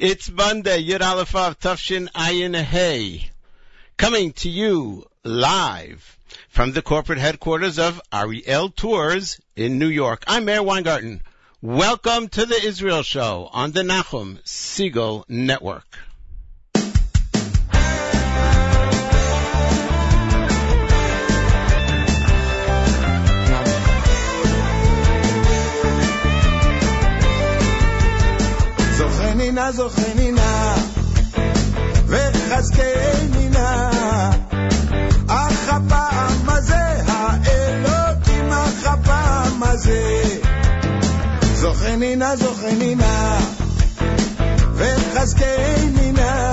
It's Monday, Yud Aleph of Tafshin Ayin Hey, coming to you live from the corporate headquarters of Ariel Tours in New York. I'm Meir Weingarten. Welcome to the Israel Show on the Nachum Segal Network. זוכנינה זוכנינה וחזקנינה אך הפעם הזה האלוקים אך הפעם הזה זוכנינה זוכנינה וחזקנינה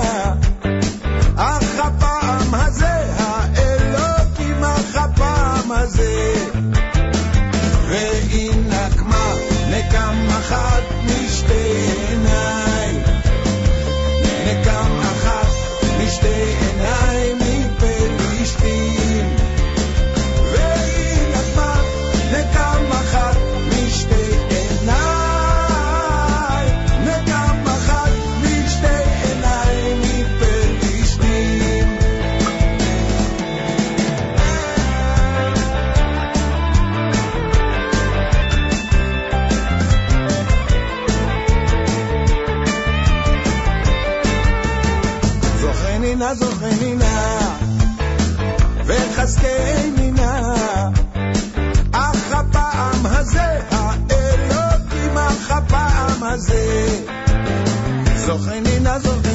אך הפעם הזה האלוקים אך הפעם הזה. והיא נקמה נקם אחת משתי doch in die Nase.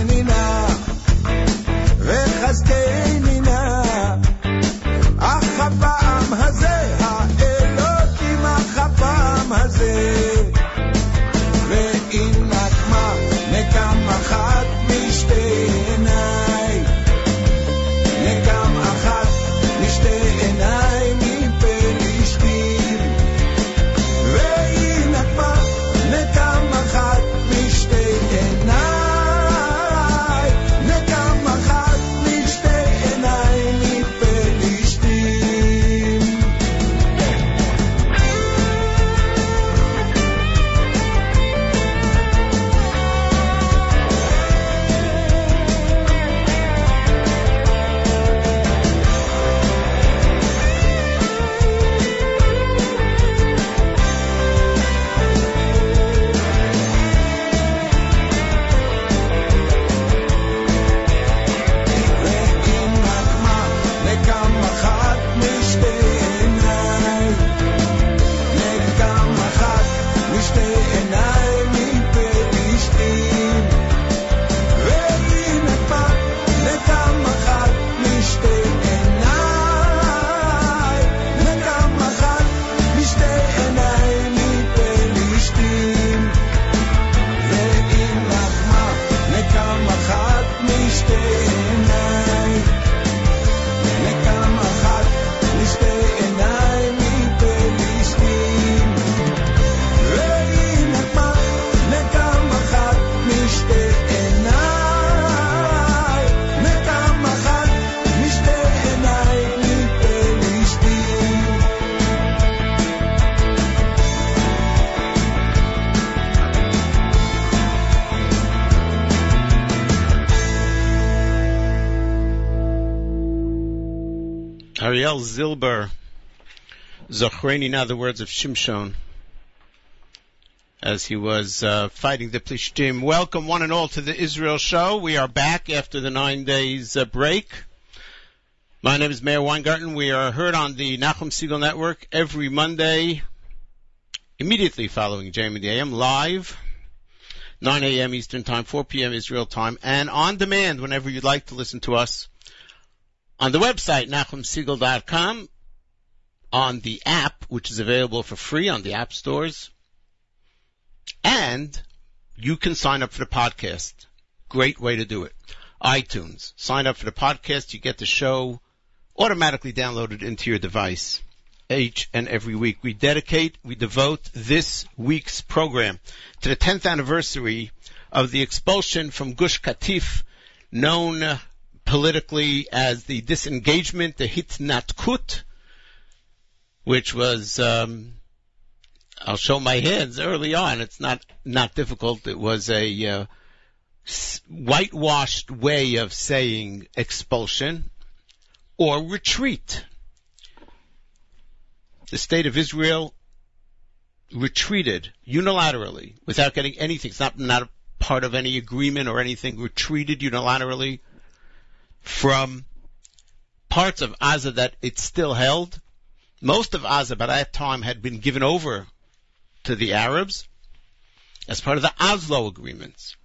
Zilber, Zochreni, now the words of Shimshon, as he was uh, fighting the Plishtim. Welcome one and all to the Israel Show. We are back after the nine days uh, break. My name is Meir Weingarten. We are heard on the Nachum Segal Network every Monday, immediately following JM the AM, live, 9 a.m. Eastern Time, 4 p.m. Israel Time, and on demand whenever you'd like to listen to us on the website, NachumSegal.com, on the app, which is available for free on the app stores, and you can sign up for the podcast. Great way to do it. iTunes. Sign up for the podcast. You get the show automatically downloaded into your device each and every week. We dedicate, we devote this week's program to the 10th anniversary of the expulsion from Gush Katif, known politically as the disengagement, the Hitnatkut, which was, um, I'll show my hands early on. It's not, not difficult. It was a, uh, whitewashed way of saying expulsion or retreat. The state of Israel retreated unilaterally without getting anything. It's not, not a part of any agreement or anything, retreated unilaterally from parts of Gaza that it still held. Most of Gaza by that time had been given over to the Arabs as part of the Oslo agreements.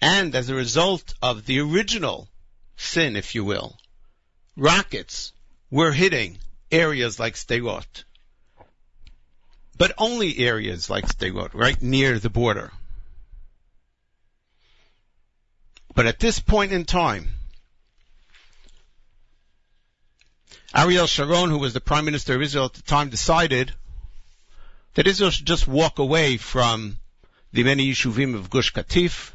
And as a result of the original sin, if you will, rockets were hitting areas like Sderot. But only areas like Sderot, right near the border. But at this point in time, Ariel Sharon, who was the Prime Minister of Israel at the time, decided that Israel should just walk away from the many Yishuvim of Gush Katif,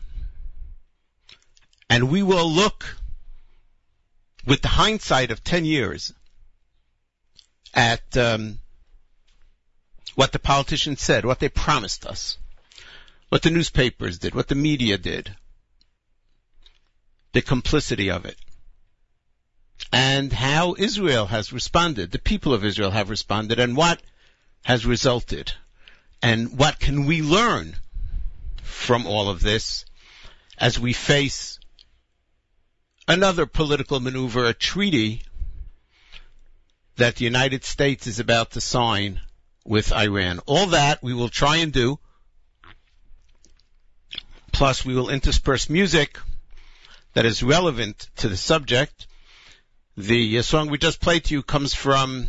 and we will look with the hindsight of 10 years at um, what the politicians said, what they promised us, what the newspapers did, what the media did, the complicity of it, and how Israel has responded, the people of Israel have responded, and what has resulted, and what can we learn from all of this as we face another political maneuver, a treaty that the United States is about to sign with Iran. All that we will try and do. Plus we will intersperse music that is relevant to the subject. The uh, song we just played to you comes from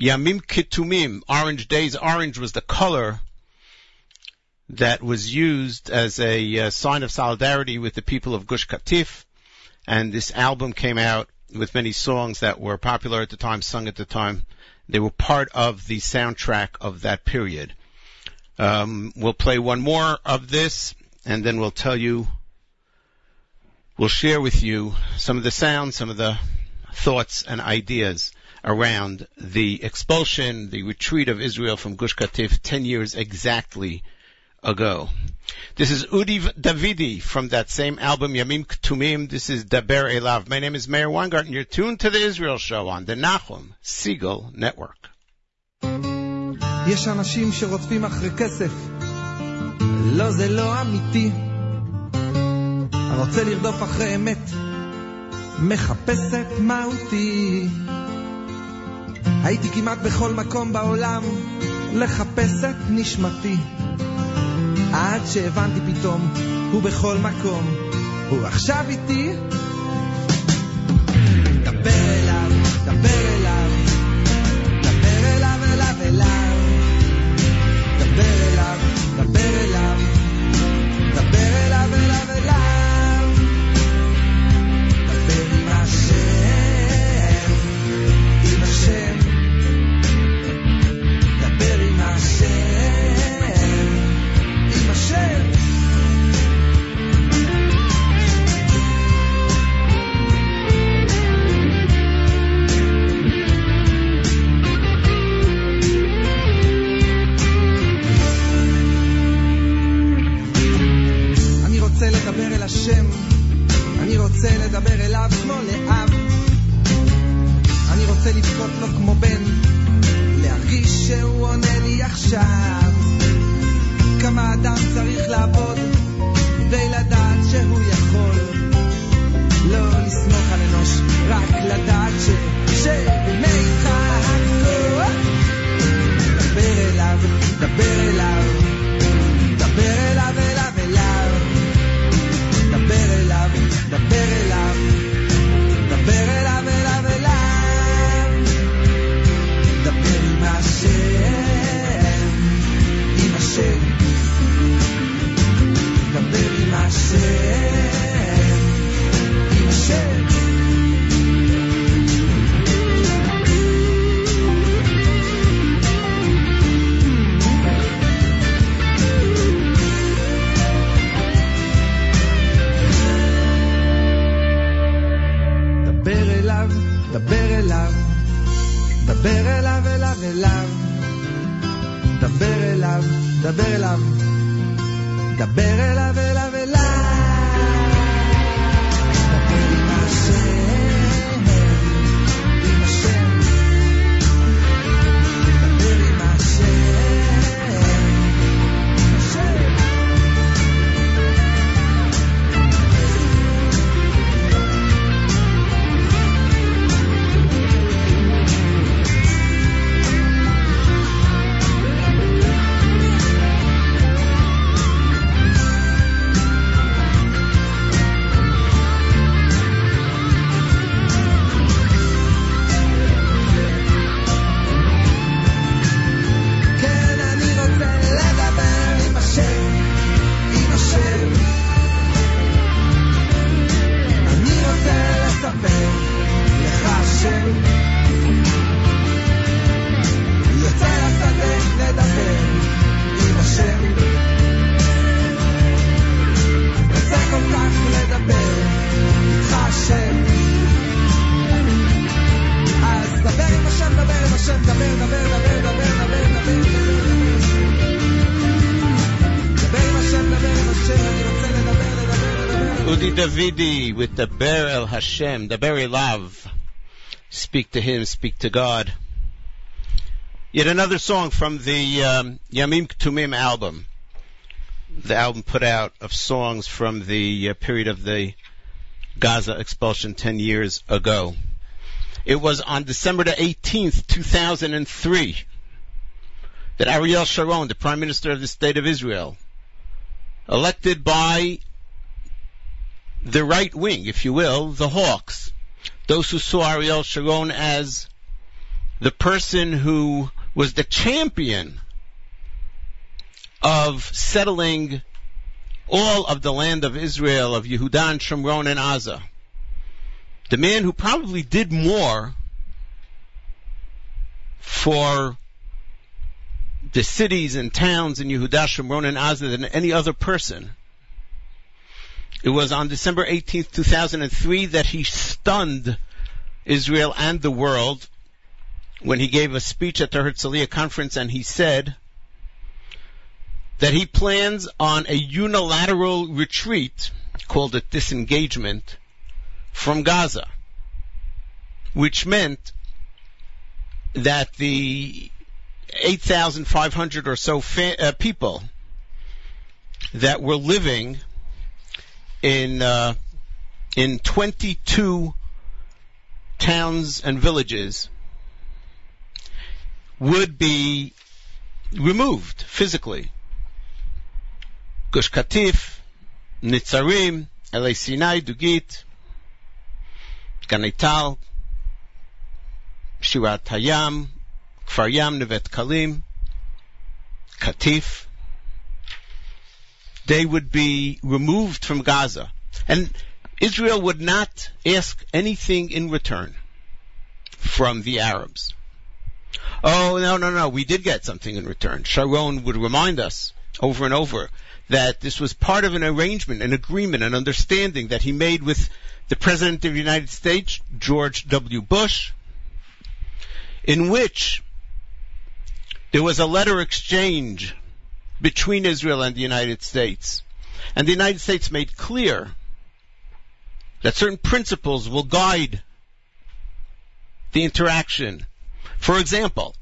Yamim Ktumim, Orange Days. Orange was the color that was used as a uh, sign of solidarity with the people of Gush Katif. And this album came out with many songs that were popular at the time, sung at the time. They were part of the soundtrack of that period. Um, we'll play one more of this, and then we'll tell you, will share with you some of the sounds, some of the thoughts and ideas around the expulsion, the retreat of Israel from Gush Katif 10 years exactly ago. This is Udi Davidi from that same album, Yamim Ktumim. This is Daber Elav. My name is Meir Weingarten. You're tuned to the Israel Show on the Nachum Segal Network. יש אנשים שרודפים אחרי כסף. לא, זה לא אמיתי. הרוצה לרדוף אחרי אמת, מחפש את מהותי. הייתי כמעט בכל מקום בעולם, לחפש את נשמתי. עד שהבנתי פתאום, הוא בכל מקום, הוא עכשיו איתי. Davidi with the Ber El Hashem, Daber Elav. Speak to him, speak to God. Yet another song from the um, Yamim K'tumim album. The album put out of songs from the uh, period of the Gaza expulsion 10 years ago. It was on December the 18th, 2003, that Ariel Sharon, the Prime Minister of the State of Israel, elected by the right wing, if you will, the Hawks, those who saw Ariel Sharon as the person who was the champion of settling all of the land of Israel, of Yehudan, Shomron, and Aza. The man who probably did more for the cities and towns in Yehudah, Shomron, and Aza than any other person. It was on December 18th, 2003 that he stunned Israel and the world when he gave a speech at the Herzliya conference and he said that he plans on a unilateral retreat, called a disengagement, from Gaza, which meant that the 8,500 or so fa- uh, people that were living in uh, in 22 towns and villages would be removed physically. Gush Katif, Netzarim, Elei Sinai, Dugit, Ganei Tal, Shirat Hayam, Kfar Yam, Neve Dekalim, Katif. They would be removed from Gaza. And Israel would not ask anything in return from the Arabs. Oh, no, no, no, we did get something in return. Sharon would remind us over and over that this was part of an arrangement, an agreement, an understanding that he made with the President of the United States, George W. Bush, in which there was a letter exchange between Israel and the United States. And the United States made clear that certain principles will guide the interaction. For example,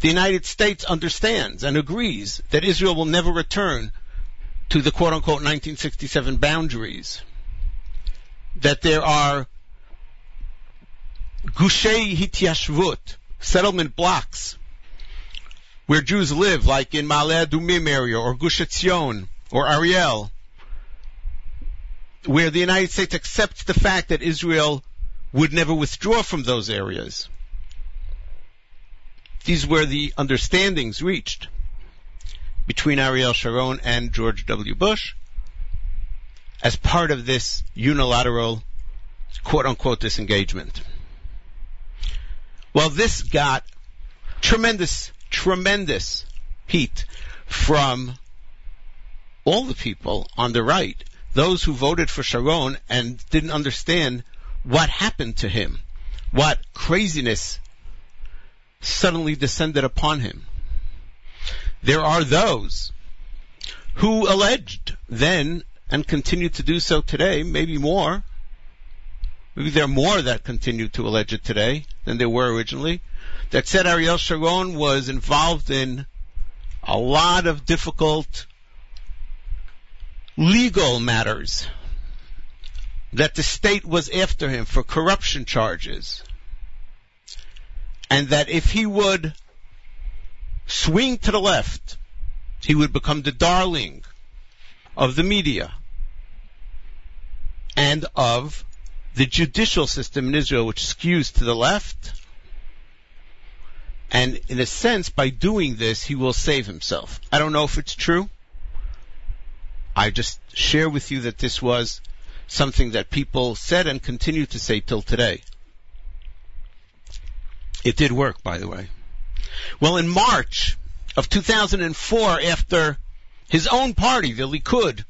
the United States understands and agrees that Israel will never return to the quote unquote 1967 boundaries. That there are gushei hityashvut, settlement blocks, where Jews live, like in Ma'ale Adumim area, or Gush Etzion, or Ariel, where the United States accepts the fact that Israel would never withdraw from those areas. These were the understandings reached between Ariel Sharon and George W. Bush as part of this unilateral quote unquote disengagement. Well, this got tremendous, tremendous heat from all the people on the right, those who voted for Sharon and didn't understand what happened to him, what craziness suddenly descended upon him. There are those who alleged then and continue to do so today, maybe more. Maybe there are more that continue to allege it today than there were originally. That said Ariel Sharon was involved in a lot of difficult legal matters. That the state was after him for corruption charges. And that if he would swing to the left, he would become the darling of the media and of the judicial system in Israel, which skews to the left. And in a sense, by doing this, he will save himself. I don't know if it's true. I just share with you that this was something that people said and continue to say till today. It did work, by the way. Well, in March of 2004, after his own party, the Likud,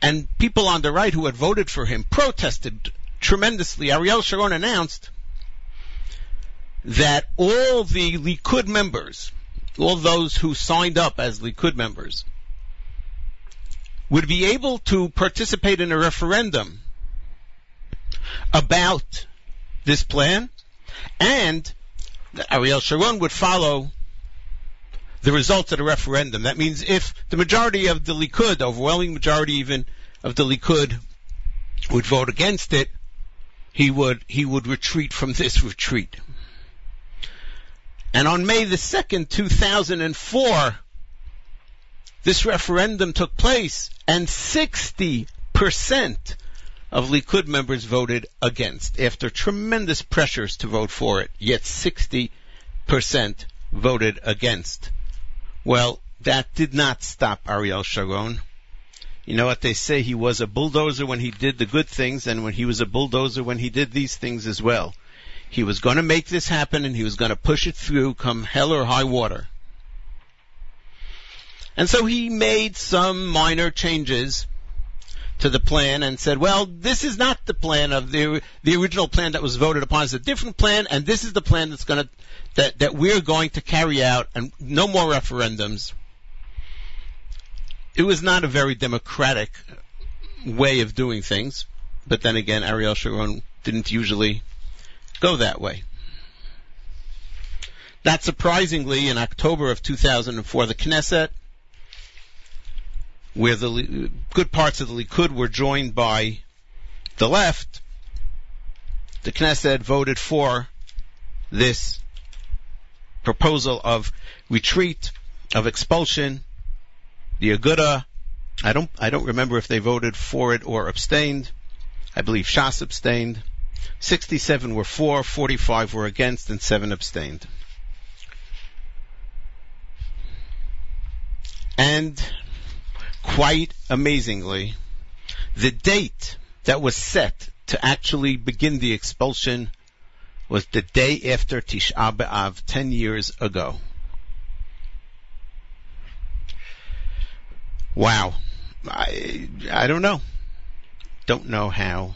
and people on the right who had voted for him protested tremendously, Ariel Sharon announced that all the Likud members, all those who signed up as Likud members, would be able to participate in a referendum about this plan, and Ariel Sharon would follow the results of the referendum. That means if the majority of the Likud, the overwhelming majority even of the Likud, would vote against it, he would he would retreat from this retreat. And on May the 2nd, 2004, this referendum took place and 60% of Likud members voted against after tremendous pressures to vote for it, yet 60% voted against. Well, that did not stop Ariel Sharon. You know what they say? He was a bulldozer when he did the good things and when he was a bulldozer when he did these things as well. He was going to make this happen and he was going to push it through come hell or high water. And so he made some minor changes to the plan and said, well, this is not the plan of the, the original plan that was voted upon. It's a different plan and this is the plan that's going to, that, that we're going to carry out and no more referendums. It was not a very democratic way of doing things, but then again, Ariel Sharon didn't usually go that way. Not surprisingly, in October of 2004, the Knesset, where the good parts of the Likud were joined by the left, the Knesset voted for this proposal of retreat, of expulsion. The Aguda, I don't, I don't remember if they voted for it or abstained. I believe Shas abstained. 67 were for, 45 were against, and 7 abstained. And quite amazingly, the date that was set to actually begin the expulsion was the day after Tisha B'Av, 10 years ago. Wow. I, I don't know. Don't know how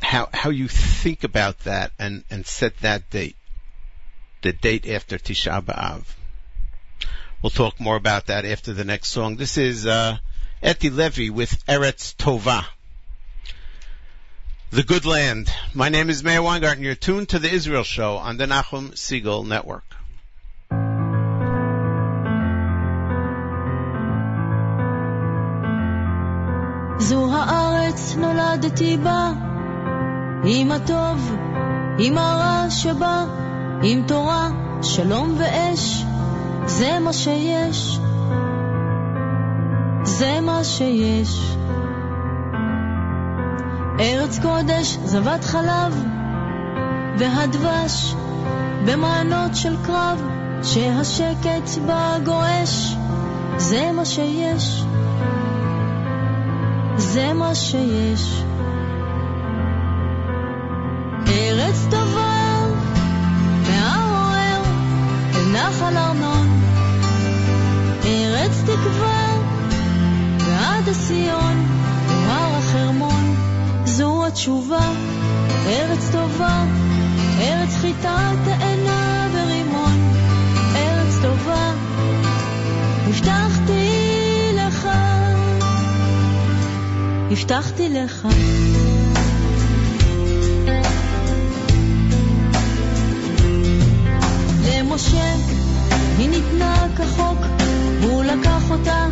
how how you think about that and and set that date, the date after Tisha B'av. We'll talk more about that after the next song. This is uh, Eti Levy with Eretz Tova. The Good Land. My name is Meir Weingarten. You're tuned to the Israel Show on the Nachum Segal Network. זו הארץ נולדתי בה, עם הטוב, עם הרע שבה, עם תורה, שלום ואש, זה מה שיש, זה מה שיש. ארץ קודש, זבת חלב, והדבש, במענות של קרב, שהשקט בה גועש, זה מה שיש, זה מה שיש. ארץ טובה, נחל ארנון, ארץ תקווה, ועד הסיון, הר החרמון, זו התשובה, ארץ טובה, ארץ חיטה תאנה ברימון, ארץ טובה, הבטחתי לך, הבטחתי לך. למשה היא ניתנה כחוק, הוא לקח אותה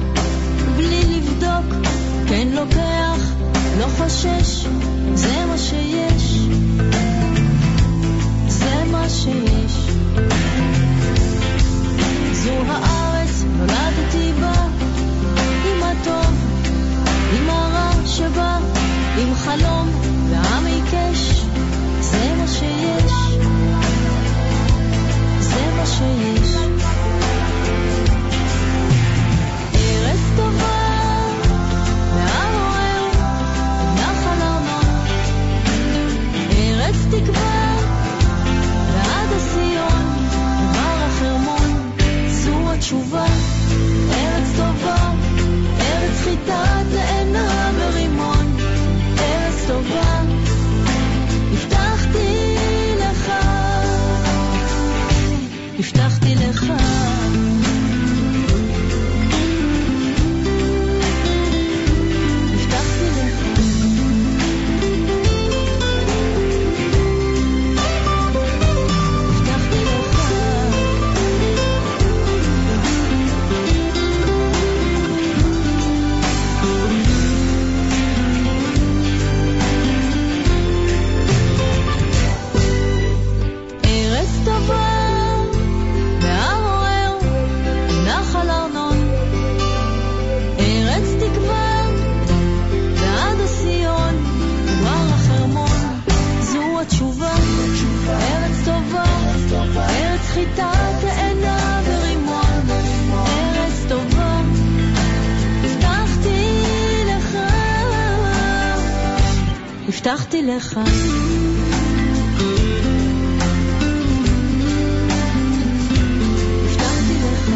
בלי לבדוק, כן לוקח, לא חושש, זה מה שיש, זה מה שיש. זו הארץ, נולדתי בה, עם הטוב, עם הרע שבא, עם חלום הבטחתי לך. הבטחתי לך.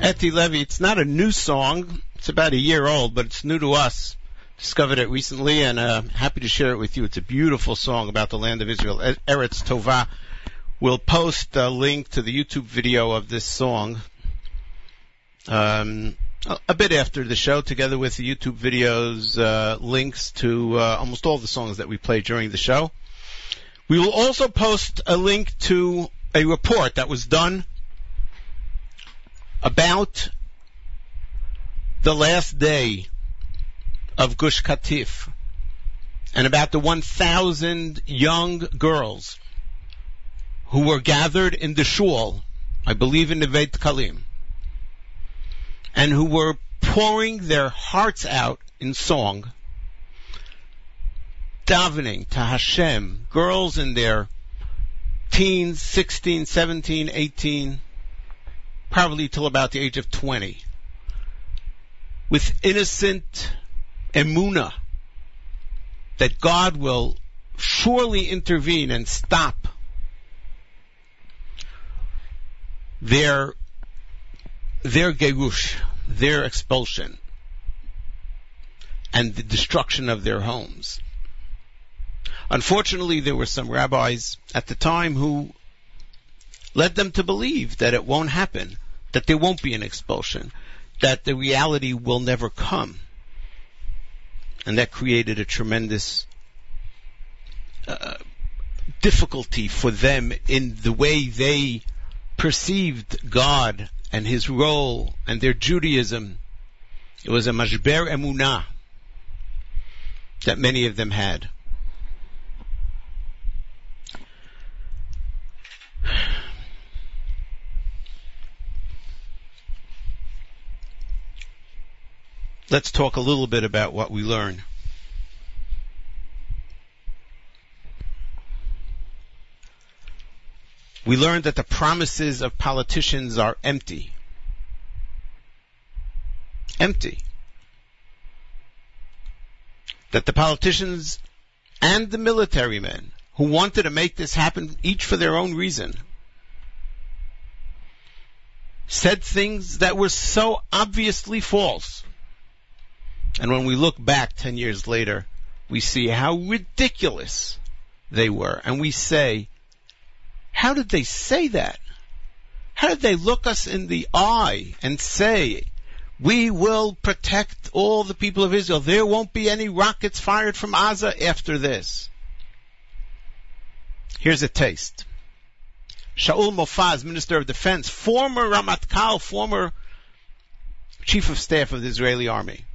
Etty Levy, it's not a new song. It's about a year old, but it's new to us. Discovered it recently and uh, happy to share it with you. It's a beautiful song about the land of Israel. E- Eretz Tovah. We'll post a link to the YouTube video of this song um, a, bit after the show, together with the YouTube videos, uh, links to uh, almost all the songs that we play during the show. We will also post a link to a report that was done about the last day of Gush Katif and about the 1,000 young girls who were gathered in the shul, I believe in the Neve Dekalim, and who were pouring their hearts out in song, davening to Hashem, girls in their teens, 16, 17, 18, probably till about the age of 20, with innocent emuna that God will surely intervene and stop their their gerush, their expulsion, and the destruction of their homes. Unfortunately, there were some rabbis at the time who led them to believe that it won't happen, that there won't be an expulsion, that the reality will never come. And that created a tremendous uh, difficulty for them in the way they perceived God and His role and their Judaism. It was a mashber emunah that many of them had. Let's talk a little bit about what we learn. We learned that the promises of politicians are empty. Empty. That the politicians and the military men who wanted to make this happen, each for their own reason, said things that were so obviously false. And when we look back 10 years later, we see how ridiculous they were. And we say, how did they say that? How did they look us in the eye and say, we will protect all the people of Israel. There won't be any rockets fired from Gaza after this. Here's a taste. Shaul Mofaz, Minister of Defense, former Ramatkal, former Chief of Staff of the Israeli Army,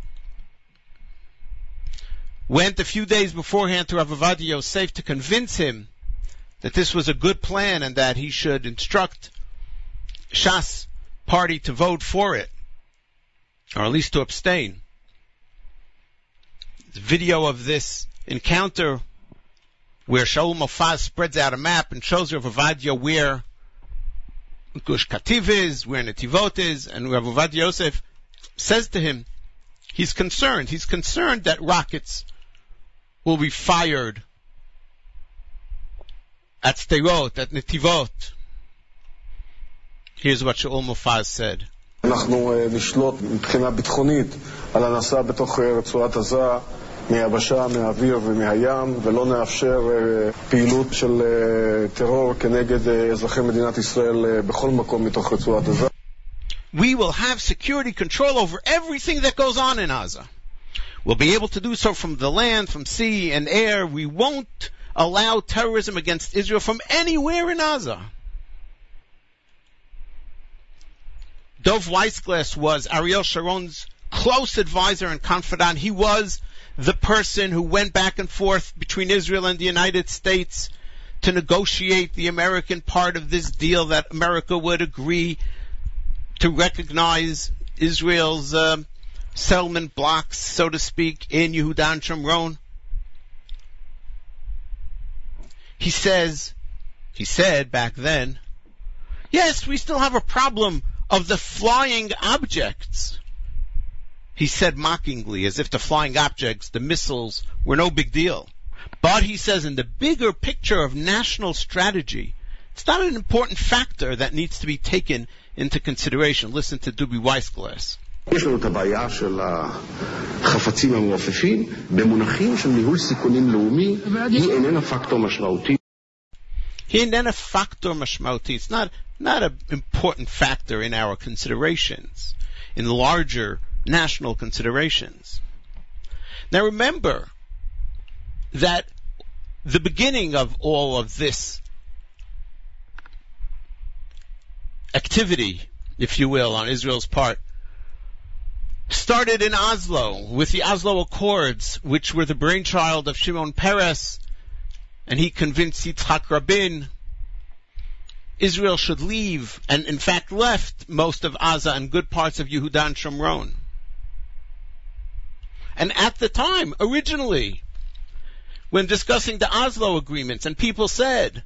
went a few days beforehand to Rav Ovadia Yosef to convince him that this was a good plan and that he should instruct Shas party to vote for it, or at least to abstain. The video of this encounter where Shaul Mofaz spreads out a map and shows Rav Ovadia where Gush Katif is, where Netivot is, and Rav Ovadia Yosef says to him, he's concerned. He's concerned that rockets will be fired at Sderot, at Netivot. Here's what Shaul Mofaz said. אנחנו אה, נשלוט מבחינה ביטחונית על הנעשה בתוך אה, רצועת עזה מהיבשה, מהאוויר ומהים, ולא נאפשר אה, פעילות של אה, טרור כנגד אה, אזרחי מדינת ישראל אה, בכל מקום מתוך רצועת עזה. we will have security control over everything that goes on in Gaza. We'll be able to do so from the land, from sea and air. We won't allow terrorism against Israel from anywhere in Gaza. Dov Weissglass was Ariel Sharon's close advisor and confidant. He was the person who went back and forth between Israel and the United States to negotiate the American part of this deal that America would agree to recognize Israel's uh, settlement blocks, so to speak, in Yehuda and Shomron. He says, he said back then, Yes, we still have a problem of the flying objects. He said mockingly, as if the flying objects, the missiles, were no big deal. But he says in the bigger picture of national strategy, it's not an important factor that needs to be taken into consideration. Listen to Dubi Weissglass. יש לנו את הבעיה של החפצים המעופפים, במונחים של ניהול סיכונים לאומי, היא איננה פקטור משמעותי. He איננה factor משמעותי. It's not, not an important factor in our considerations, in larger national considerations. Now remember that the beginning of all of this activity, if you will, on Israel's part, started in Oslo with the Oslo Accords, which were the brainchild of Shimon Peres, and he convinced Yitzhak Rabin Israel should leave, and in fact left most of Gaza and good parts of Yehuda and Shomron. And at the time, originally, when discussing the Oslo agreements, and people said,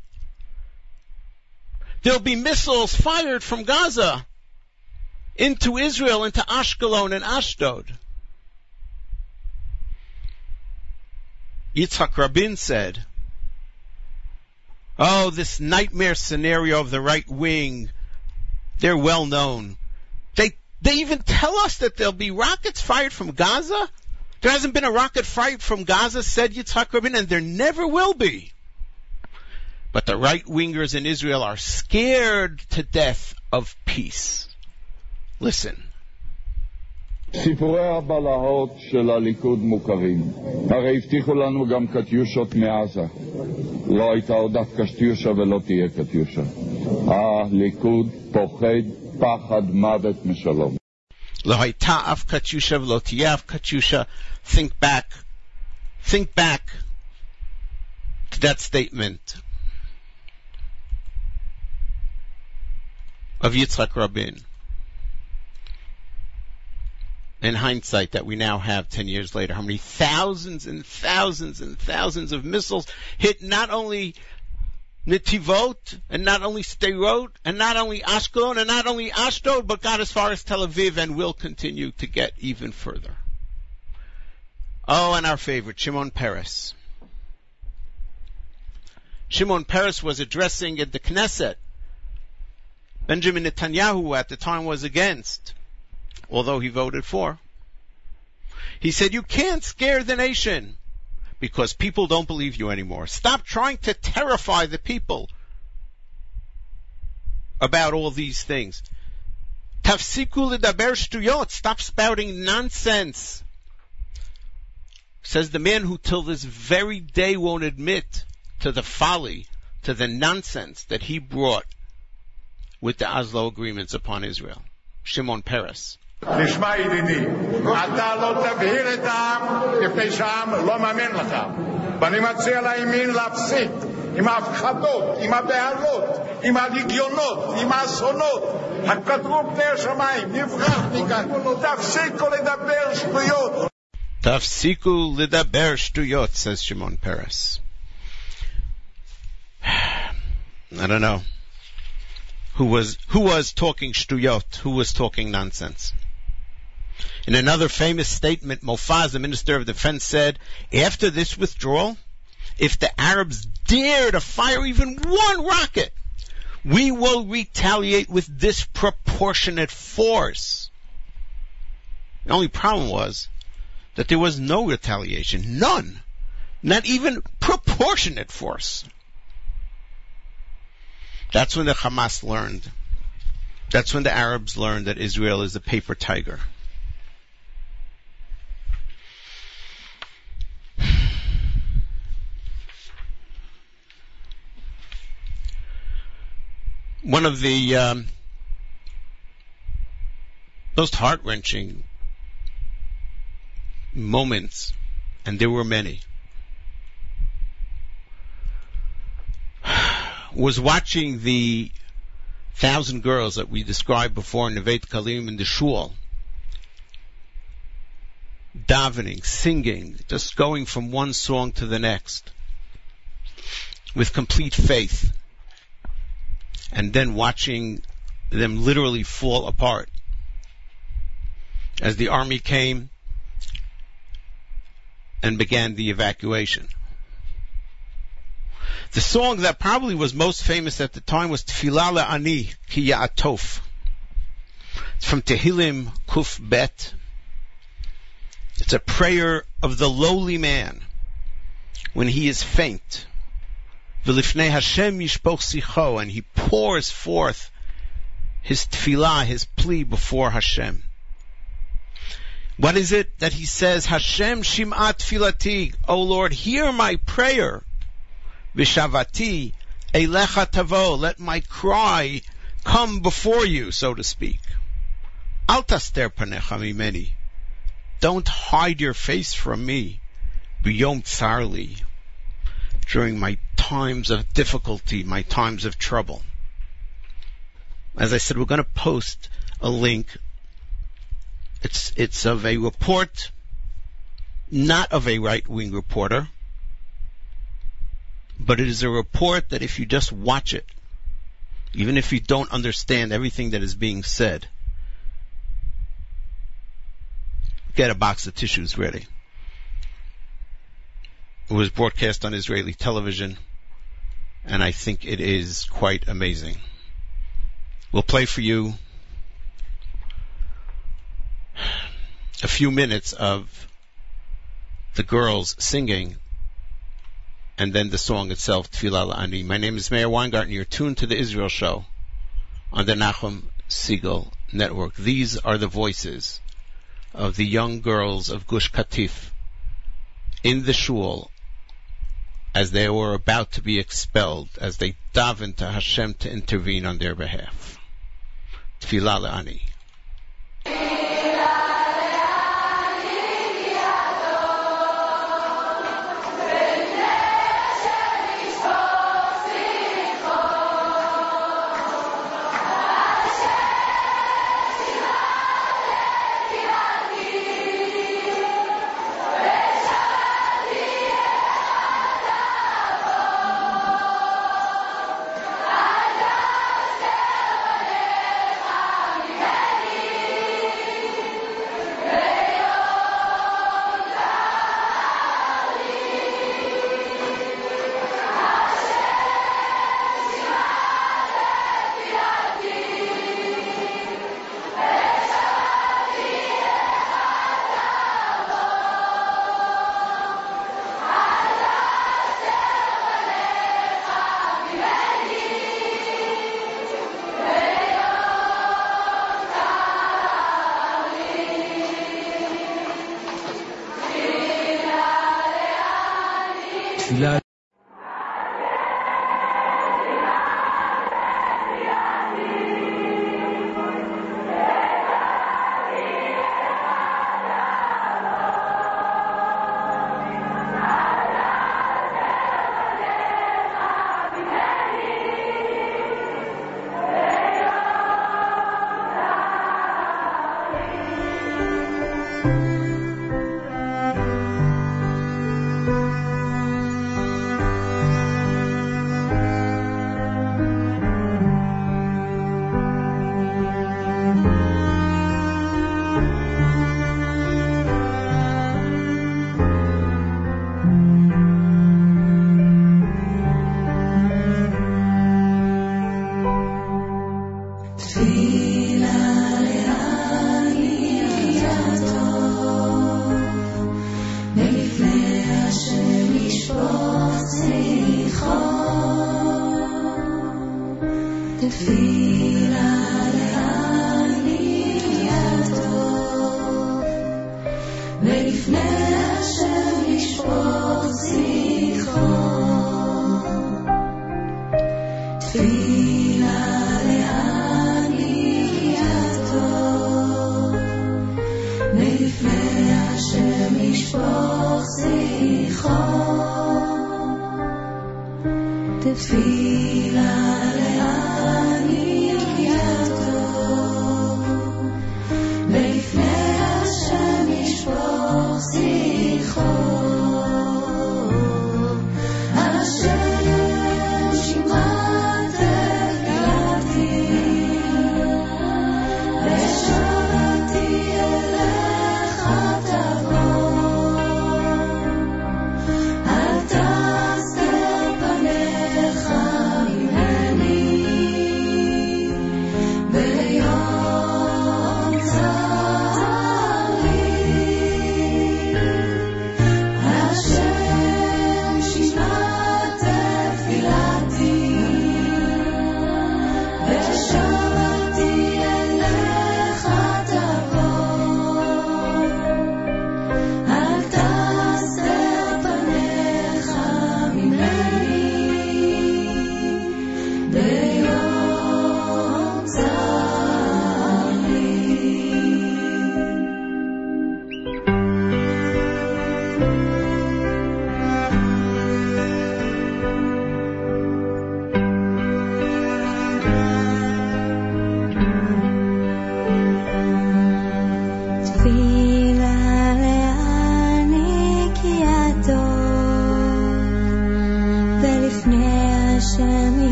there'll be missiles fired from Gaza into Israel, into Ashkelon and Ashdod. Yitzhak Rabin said, Oh, this nightmare scenario of the right wing, they're well known. They, they even tell us that there'll be rockets fired from Gaza? There hasn't been a rocket fired from Gaza, said Yitzhak Rabin, and there never will be. But the right wingers in Israel are scared to death of peace. Listen. סיפורי הבלהות של הליכוד מוכרים. הרי הבטיחו לנו גם קטיושות מעזה. לא הייתה עוד אף קטיושה ולא תהיה קטיושה. הליכוד פוחד פחד מוות משלום. לא הייתה אף קטיושה ולא תהיה אף קטיושה. Think back. Think back to that statement of Yitzhak Rabin in hindsight that we now have 10 years later, how many thousands and thousands and thousands of missiles hit not only Netivot, and not only Sderot, and not only Ashkelon, and not only Ashdod, but got as far as Tel Aviv and will continue to get even further. Oh, and our favorite, Shimon Peres. Shimon Peres was addressing at the Knesset. Benjamin Netanyahu at the time was against although he voted for. He said, you can't scare the nation because people don't believe you anymore. Stop trying to terrify the people about all these things. Tafsiku ledaber. Stop spouting nonsense. Says the man who till this very day won't admit to the folly, to the nonsense that he brought with the Oslo agreements upon Israel. Shimon Peres. תשמע ידידי, אתה לא תבהיר את העם מפני שהעם לא מאמין לך. ואני מציע לימין להפסיק עם ההפחדות, עם הבהלות, עם הלגיונות, עם האסונות. הכדור פני השמיים, נברח מכאן, תפסיקו לדבר שטויות. תפסיקו לדבר שטויות, says Shimon Peres. I don't know. Who was, who was talking shtuyot? Who was talking nonsense? In another famous statement, Mofaz, the Minister of Defense, said, after this withdrawal, if the Arabs dare to fire even one rocket, we will retaliate with disproportionate force. The only problem was that there was no retaliation. None. Not even proportionate force. That's when the Hamas learned. That's when the Arabs learned that Israel is a paper tiger. One of the um, most heart wrenching moments, and there were many, was watching the thousand girls that we described before in Neve Dekalim in the shul, davening, singing, just going from one song to the next, with complete faith and then watching them literally fall apart. As the army came and began the evacuation. The song that probably was most famous at the time was Tfilah Le'ani Ki Ya'atof. It's from Tehillim Kuf Bet. It's a prayer of the lowly man when he is faint. V'lifnei Hashem yishpoch sicho, and he pours forth his tefillah, his plea before Hashem. What is it that he says? Hashem shim'at tefilati, O Lord, hear my prayer. Vishavati elecha tavo, let my cry come before you, so to speak. Al taster panecha mimeni. Don't hide your face from me. Biyom tsarli. During my times of difficulty, my times of trouble. As I said, we're going to post a link. It's, it's of a report, not of a right-wing reporter, but it is a report that if you just watch it, even if you don't understand everything that is being said, get a box of tissues ready. It was broadcast on Israeli television, and I think it is quite amazing. We'll play for you a few minutes of the girls singing and then the song itself, Tfilah Ani. My name is Meir Weingarten. You're tuned to the Israel Show on the Nachum Segal Network. These are the voices of the young girls of Gush Katif in the shul as they were about to be expelled, as they davened to Hashem to intervene on their behalf. Tfilah Ani.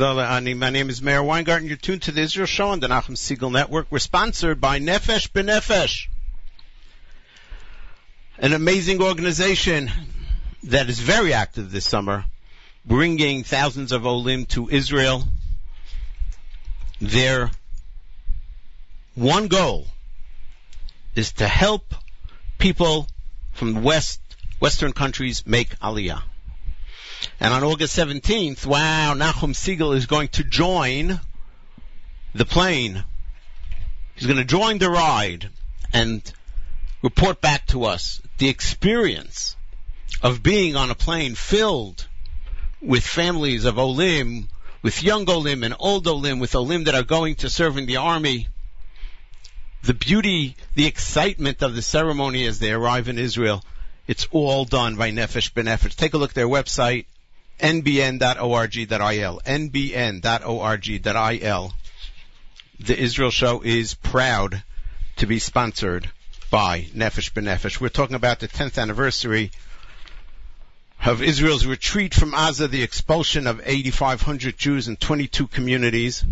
My name is Meir Weingarten. You're tuned to the Israel Show on the Nachum Segal Network. We're sponsored by Nefesh Benefesh, an amazing organization that is very active this summer, bringing thousands of Olim to Israel. Their one goal is to help people from West, Western countries make Aliyah. And on August 17th, wow, Nachum Segal is going to join the plane. He's going to join the ride and report back to us the experience of being on a plane filled with families of Olim, with young Olim and old Olim, with Olim that are going to serve in the army. The beauty, the excitement of the ceremony as they arrive in Israel. It's all done by Nefesh B'Nefesh. Take a look at their website, nbn.org.il. nbn.org.il. The Israel Show is proud to be sponsored by Nefesh B'Nefesh. We're talking about the 10th anniversary of Israel's retreat from Gaza, the expulsion of 8,500 Jews in 22 communities.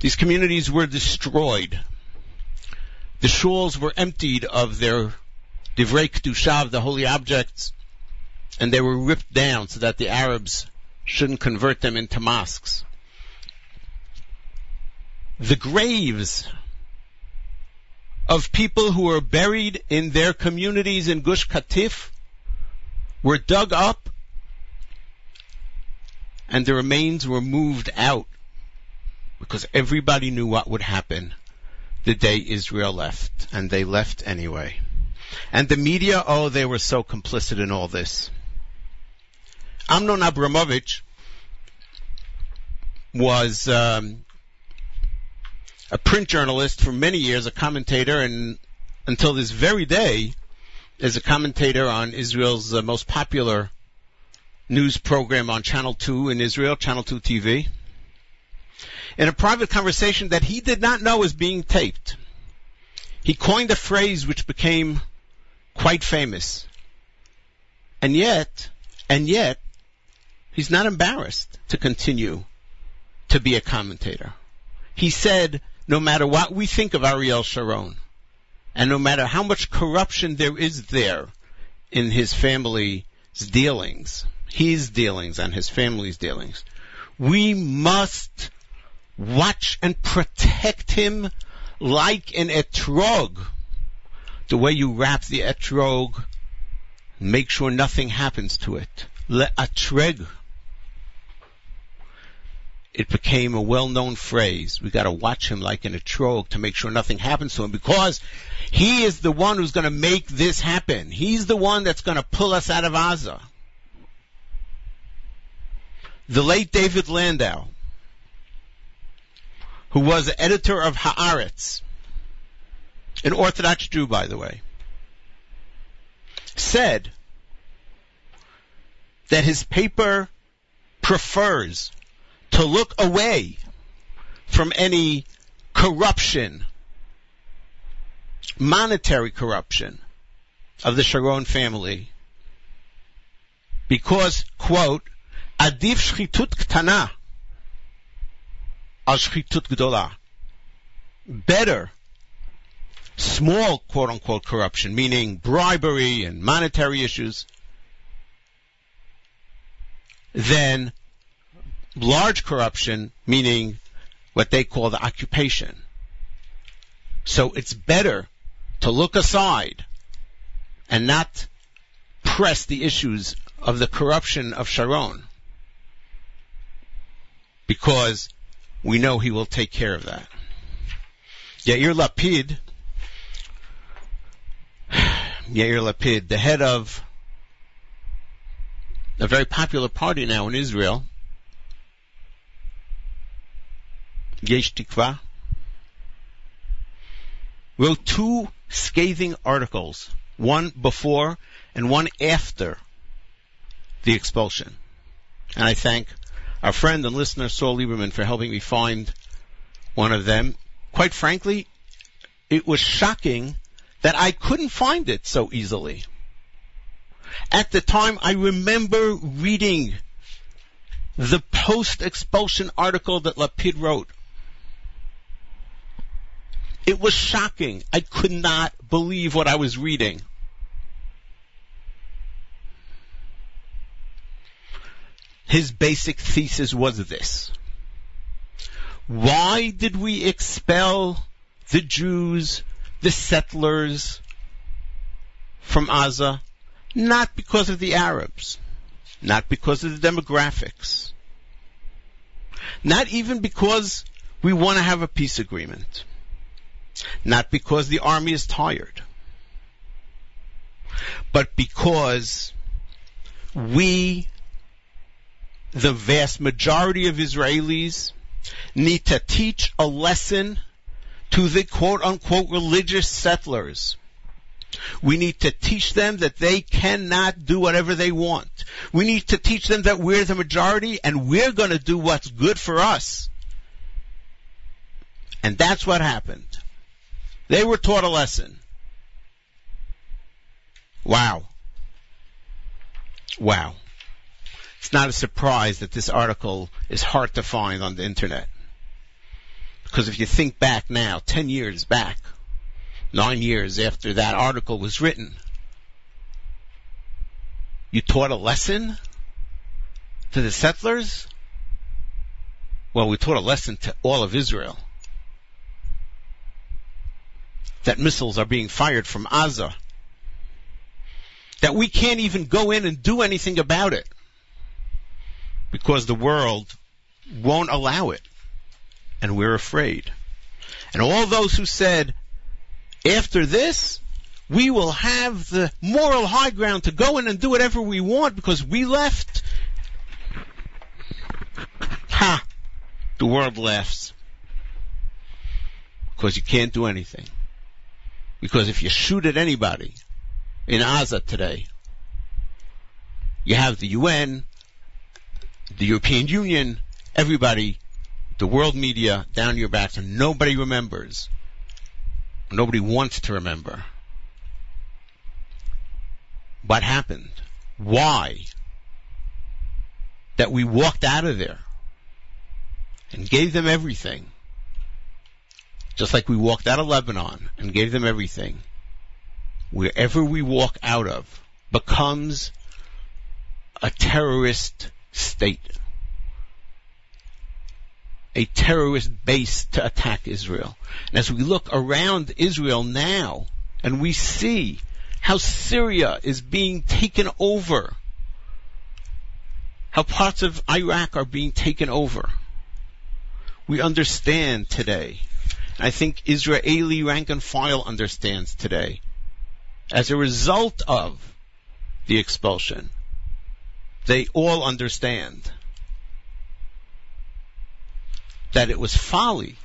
These communities were destroyed. The shuls were emptied of their divrei kedushav, the holy objects, and they were ripped down so that the Arabs shouldn't convert them into mosques. The graves of people who were buried in their communities in Gush Katif were dug up and the remains were moved out because everybody knew what would happen the day Israel left, and they left anyway. And the media, oh, they were so complicit in all this. Amnon Abramovich was um, a print journalist for many years, a commentator, and until this very day, is a commentator on Israel's uh, most popular news program on Channel 2 in Israel, Channel 2 TV. In a private conversation that he did not know was being taped, he coined a phrase which became quite famous. And yet, and yet, he's not embarrassed to continue to be a commentator. He said, no matter what we think of Ariel Sharon, and no matter how much corruption there is there in his family's dealings, his dealings and his family's dealings, we must watch and protect him like an etrog. The way you wrap the etrog, make sure nothing happens to it. Le'atreg. It became a well-known phrase. We gotta watch him like an etrog to make sure nothing happens to him because he is the one who's gonna make this happen. He's the one that's gonna pull us out of Gaza. the late David Landau, who was editor of Haaretz, an Orthodox Jew, by the way, said that his paper prefers to look away from any corruption, monetary corruption of the Sharon family because, quote, adif shchitut ktana al shchitut gdola. Better small quote unquote corruption, meaning bribery and monetary issues, than large corruption, meaning what they call the occupation. So it's better to look aside and not press the issues of the corruption of Sharon because we know he will take care of that. Yair Lapid, Yair Lapid, the head of a very popular party now in Israel, Yesh Tikva, wrote two scathing articles, one before and one after the expulsion. And I thank our friend and listener Saul Lieberman for helping me find one of them. Quite frankly, it was shocking that I couldn't find it so easily. At the time, I remember reading the post-expulsion article that Lapid wrote. It was shocking. I could not believe what I was reading. His basic thesis was this. Why did we expel the Jews, the settlers from Gaza? Not because of the Arabs. Not because of the demographics. Not even because we want to have a peace agreement. Not because the army is tired. But because we, the vast majority of Israelis, need to teach a lesson to the quote unquote religious settlers. We need to teach them that they cannot do whatever they want. We need to teach them that we're the majority and we're going to do what's good for us. And that's what happened. They were taught a lesson. Wow. Wow. It's not a surprise that this article is hard to find on the internet. Because if you think back now, 10 years back, nine years after that article was written, you taught a lesson to the settlers? Well, we taught a lesson to all of Israel. That missiles are being fired from Gaza. That we can't even go in and do anything about it. Because the world won't allow it. And we're afraid. And all those who said, after this, we will have the moral high ground to go in and do whatever we want because we left. Ha! The world laughs. Because you can't do anything. Because if you shoot at anybody in Gaza today, you have the UN, the European Union, everybody, the world media down your backs, and nobody remembers. Nobody wants to remember. What happened? Why? That we walked out of there and gave them everything just like we walked out of Lebanon and gave them everything, wherever we walk out of becomes a terrorist state. A terrorist base to attack Israel. And as we look around Israel now, and we see how Syria is being taken over, how parts of Iraq are being taken over, we understand today I think Israeli rank and file understands today. As a result of the expulsion, they all understand that it was folly.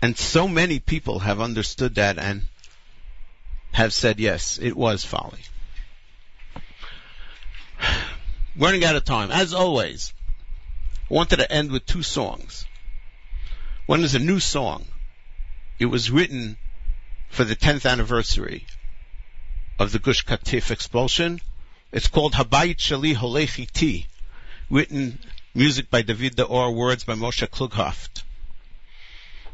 And so many people have understood that and have said, yes, it was folly. Running out of time. As always, I wanted to end with two songs. One is a new song. It was written for the 10th anniversary of the Gush Katif expulsion. It's called Habayit Shali Holechiti, written music by David D'Or, words by Moshe Klughaft.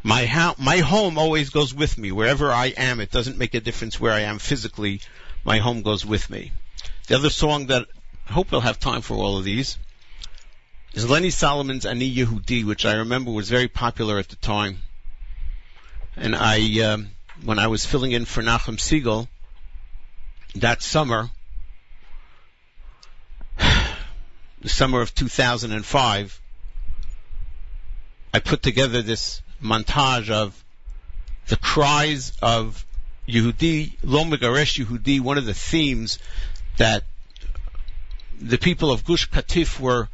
My, my home always goes with me. Wherever I am, it doesn't make a difference where I am physically. My home goes with me. The other song that I hope we'll have time for all of these is Lenny Solomon's Ani Yehudi, which I remember was very popular at the time. And I, um, when I was filling in for Nachum Segal that summer, the summer of 2005, I put together this montage of the cries of Yehudi, Lo Megaresh Yehudi, one of the themes that the people of Gush Katif were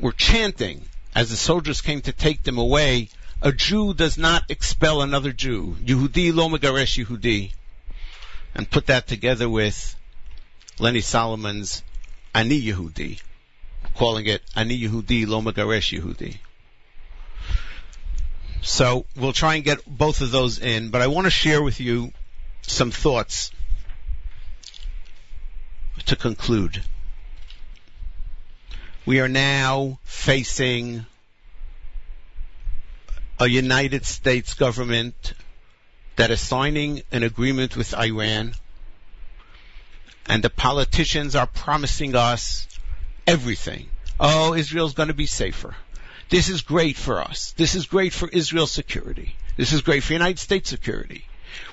were chanting as the soldiers came to take them away. A Jew does not expel another Jew. Yehudi Lo Megaresh Yehudi. And put that together with Lenny Solomon's Ani Yehudi, calling it Ani Yehudi Lo Megaresh Yehudi. So we'll try and get both of those in, but I want to share with you some thoughts to conclude. We are now facing a United States government that is signing an agreement with Iran and the politicians are promising us everything. Oh, Israel's going to be safer. This is great for us. This is great for Israel's security. This is great for United States security.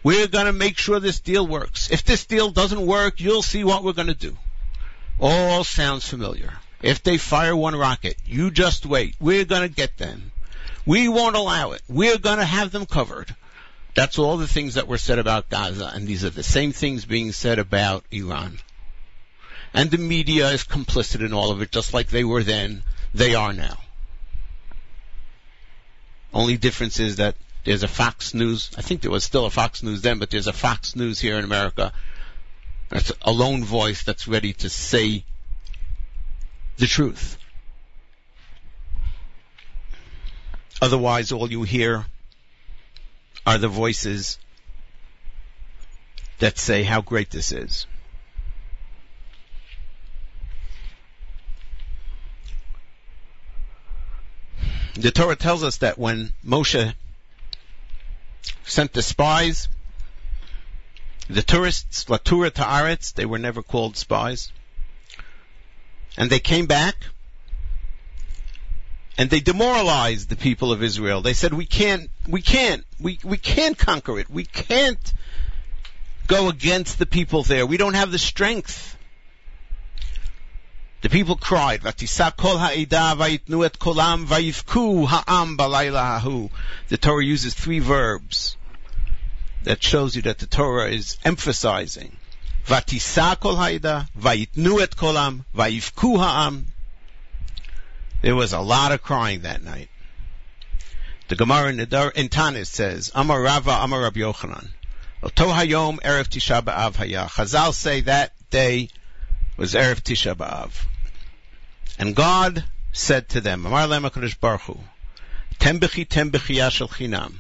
We're going to make sure this deal works. If this deal doesn't work, you'll see what we're going to do. All sounds familiar. If they fire one rocket, you just wait. We're to get them. We won't allow it. We're to have them covered. That's all the things that were said about Gaza, and these are the same things being said about Iran. And the media is complicit in all of it, just like they were then, they are now. Only difference is that there's a Fox News, I think there was still a Fox News then, but there's a Fox News here in America. That's a lone voice that's ready to say the truth. Otherwise, all you hear are the voices that say how great this is. The Torah tells us that when Moshe sent the spies, the tourists, Latura Ta'aretz, they were never called spies, and they came back, and they demoralized the people of Israel. They said, we can't, we can't, we, we can't conquer it. We can't go against the people there. We don't have the strength. The people cried, "Vatisa kol ha'ida vayitnu et kolam hahu." The Torah uses three verbs that shows you that the Torah is emphasizing. Kolam, vayivku ha'am. There was a lot of crying that night. The Gemara in, the, in Taanis says, Amar Rava, Amar Rabbi Yochanan. Oto hayom erev Tisha B'Av haya. Chazal say that day was Erev Tisha B'Av. And God said to them, Amar Lem HaKadosh Baruch Hu, Tem b'chi shel chinam.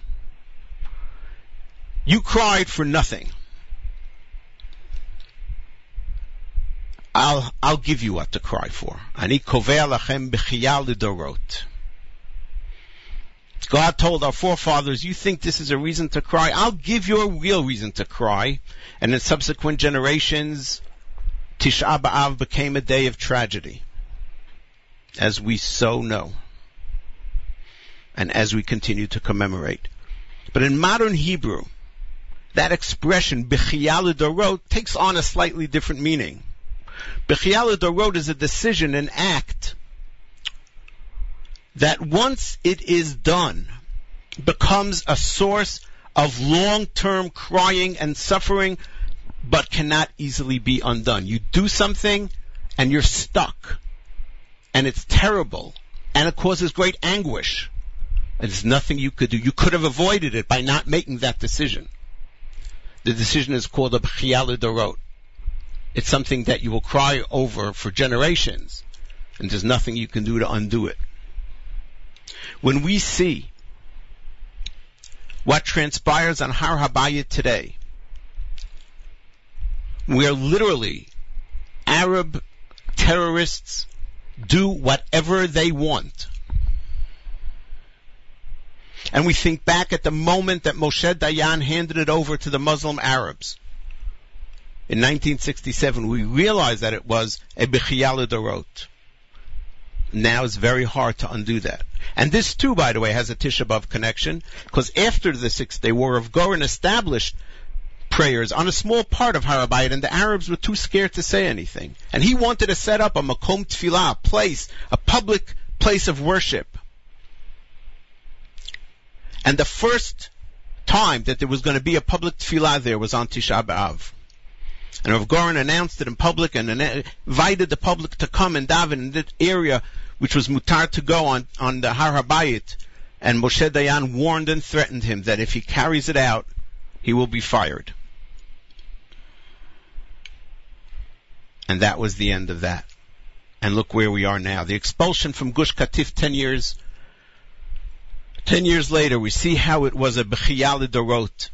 You cried for nothing. I'll, I'll give you what to cry for. Ani lachem b'chiyah lidorot. God told our forefathers, you think this is a reason to cry? I'll give you a real reason to cry. And in subsequent generations, Tisha B'Av became a day of tragedy, as we so know, and as we continue to commemorate. But in modern Hebrew, that expression, Dorot, takes on a slightly different meaning. Dorot is a decision, an act, that once it is done, becomes a source of long-term crying and suffering, but cannot easily be undone. You do something, and you're stuck. And it's terrible. And it causes great anguish. And there's nothing you could do. You could have avoided it by not making that decision. The decision is called a b'chiyal dorot. It's something that you will cry over for generations, and there's nothing you can do to undo it. When we see what transpires on Har Habayit today, where literally Arab terrorists do whatever they want. And we think back at the moment that Moshe Dayan handed it over to the Muslim Arabs. In 1967, we realized that it was a Bechiyal Dorot. Now it's very hard to undo that. And this too, by the way, has a Tisha B'Av connection, because after the Six Day War Rav Goren established prayers on a small part of Harabayit, and the Arabs were too scared to say anything. And he wanted to set up a Makom Tfilah, a place, a public place of worship. And the first time that there was going to be a public tefillah there was on Tisha B'Av. And Rav Goren announced it in public and invited the public to come and daven in that area which was mutar to go on, on the Har HaBayit. And Moshe Dayan warned and threatened him that if he carries it out, he will be fired. And that was the end of that. And look where we are now. The expulsion from Gush Katif 10 years, 10 years later, we see how it was a Bechiyal Dorot.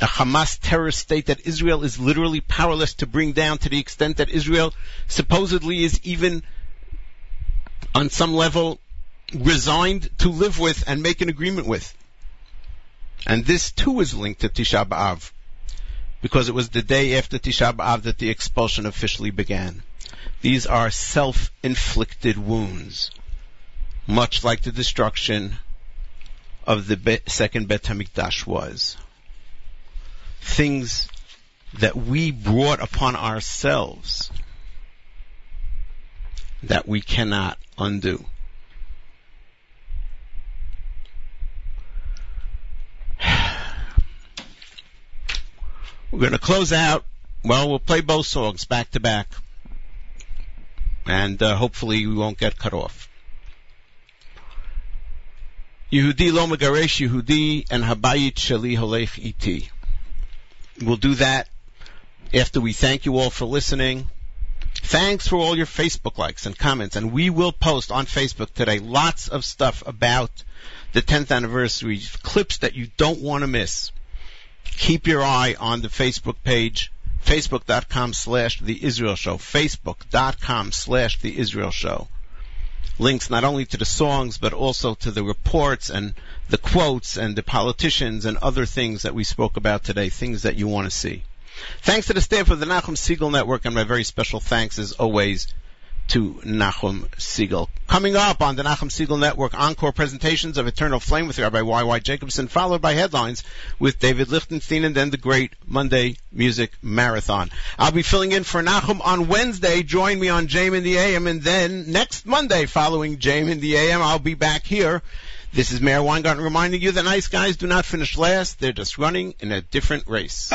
A Hamas terrorist state that Israel is literally powerless to bring down to the extent that Israel supposedly is even on some level resigned to live with and make an agreement with. And this too is linked to Tisha B'Av because it was the day after Tisha B'Av that the expulsion officially began. These are self-inflicted wounds, much like the destruction of the second Bet HaMikdash was. Things that we brought upon ourselves that we cannot undo. We're going to close out. Well, we'll play both songs back to back. And uh, hopefully we won't get cut off. Yehudi lo Yehudi and Habayit shali holech iti. We'll do that after we thank you all for listening. Thanks for all your Facebook likes and comments, and we will post on Facebook today lots of stuff about the 10th anniversary, clips that you don't want to miss keep your eye on the Facebook page, facebook.com slash the Israel Show, facebook.com slash the Israel Show. Links not only to the songs, but also to the reports and the quotes and the politicians and other things that we spoke about today, things that you want to see. Thanks to the staff of the Nachum Segal Network, and my very special thanks as always to Nachum Segal. Coming up on the Nachum Segal Network, encore presentations of Eternal Flame with Rabbi Y.Y. Jacobson, followed by headlines with David Lichtenstein, and then the great Monday Music Marathon. I'll be filling in for Nachum on Wednesday. Join me on JM in the AM, and then next Monday, following JM in the AM, I'll be back here. This is Meir Weingarten reminding you that nice guys do not finish last. They're just running in a different race.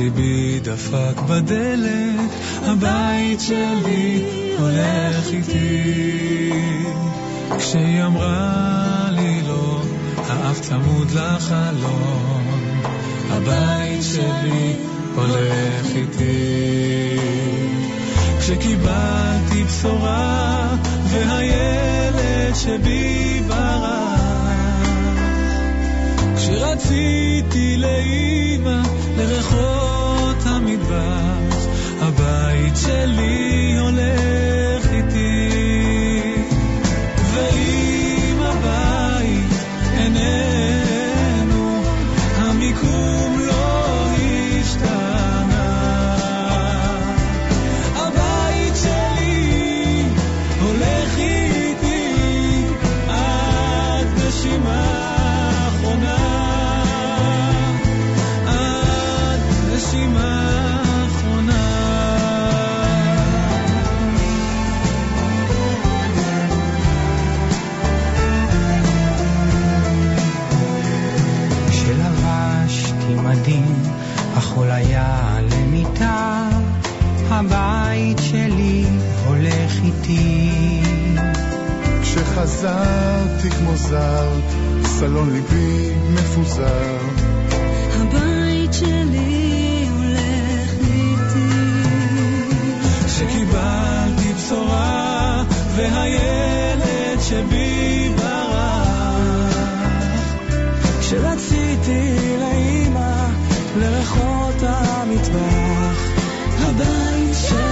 ליבי דפק בדלת, הבית שלי הולך איתי. כשהיא אמרה לי לא, האף צמוד לחלום, הבית שלי הולך איתי. כשקיבלתי בשורה, והילד שבי ברח, כשרציתי לאימא לרחוב במטבח, הבית שלי הולך. חזרתי כמו זר, סלון ליבי מפוזר. הבית שלי הולך איתי. שקיבלתי בשורה, והילד שבי ברח. כשרציתי לאימא, לריחות המטבח. הבית שלי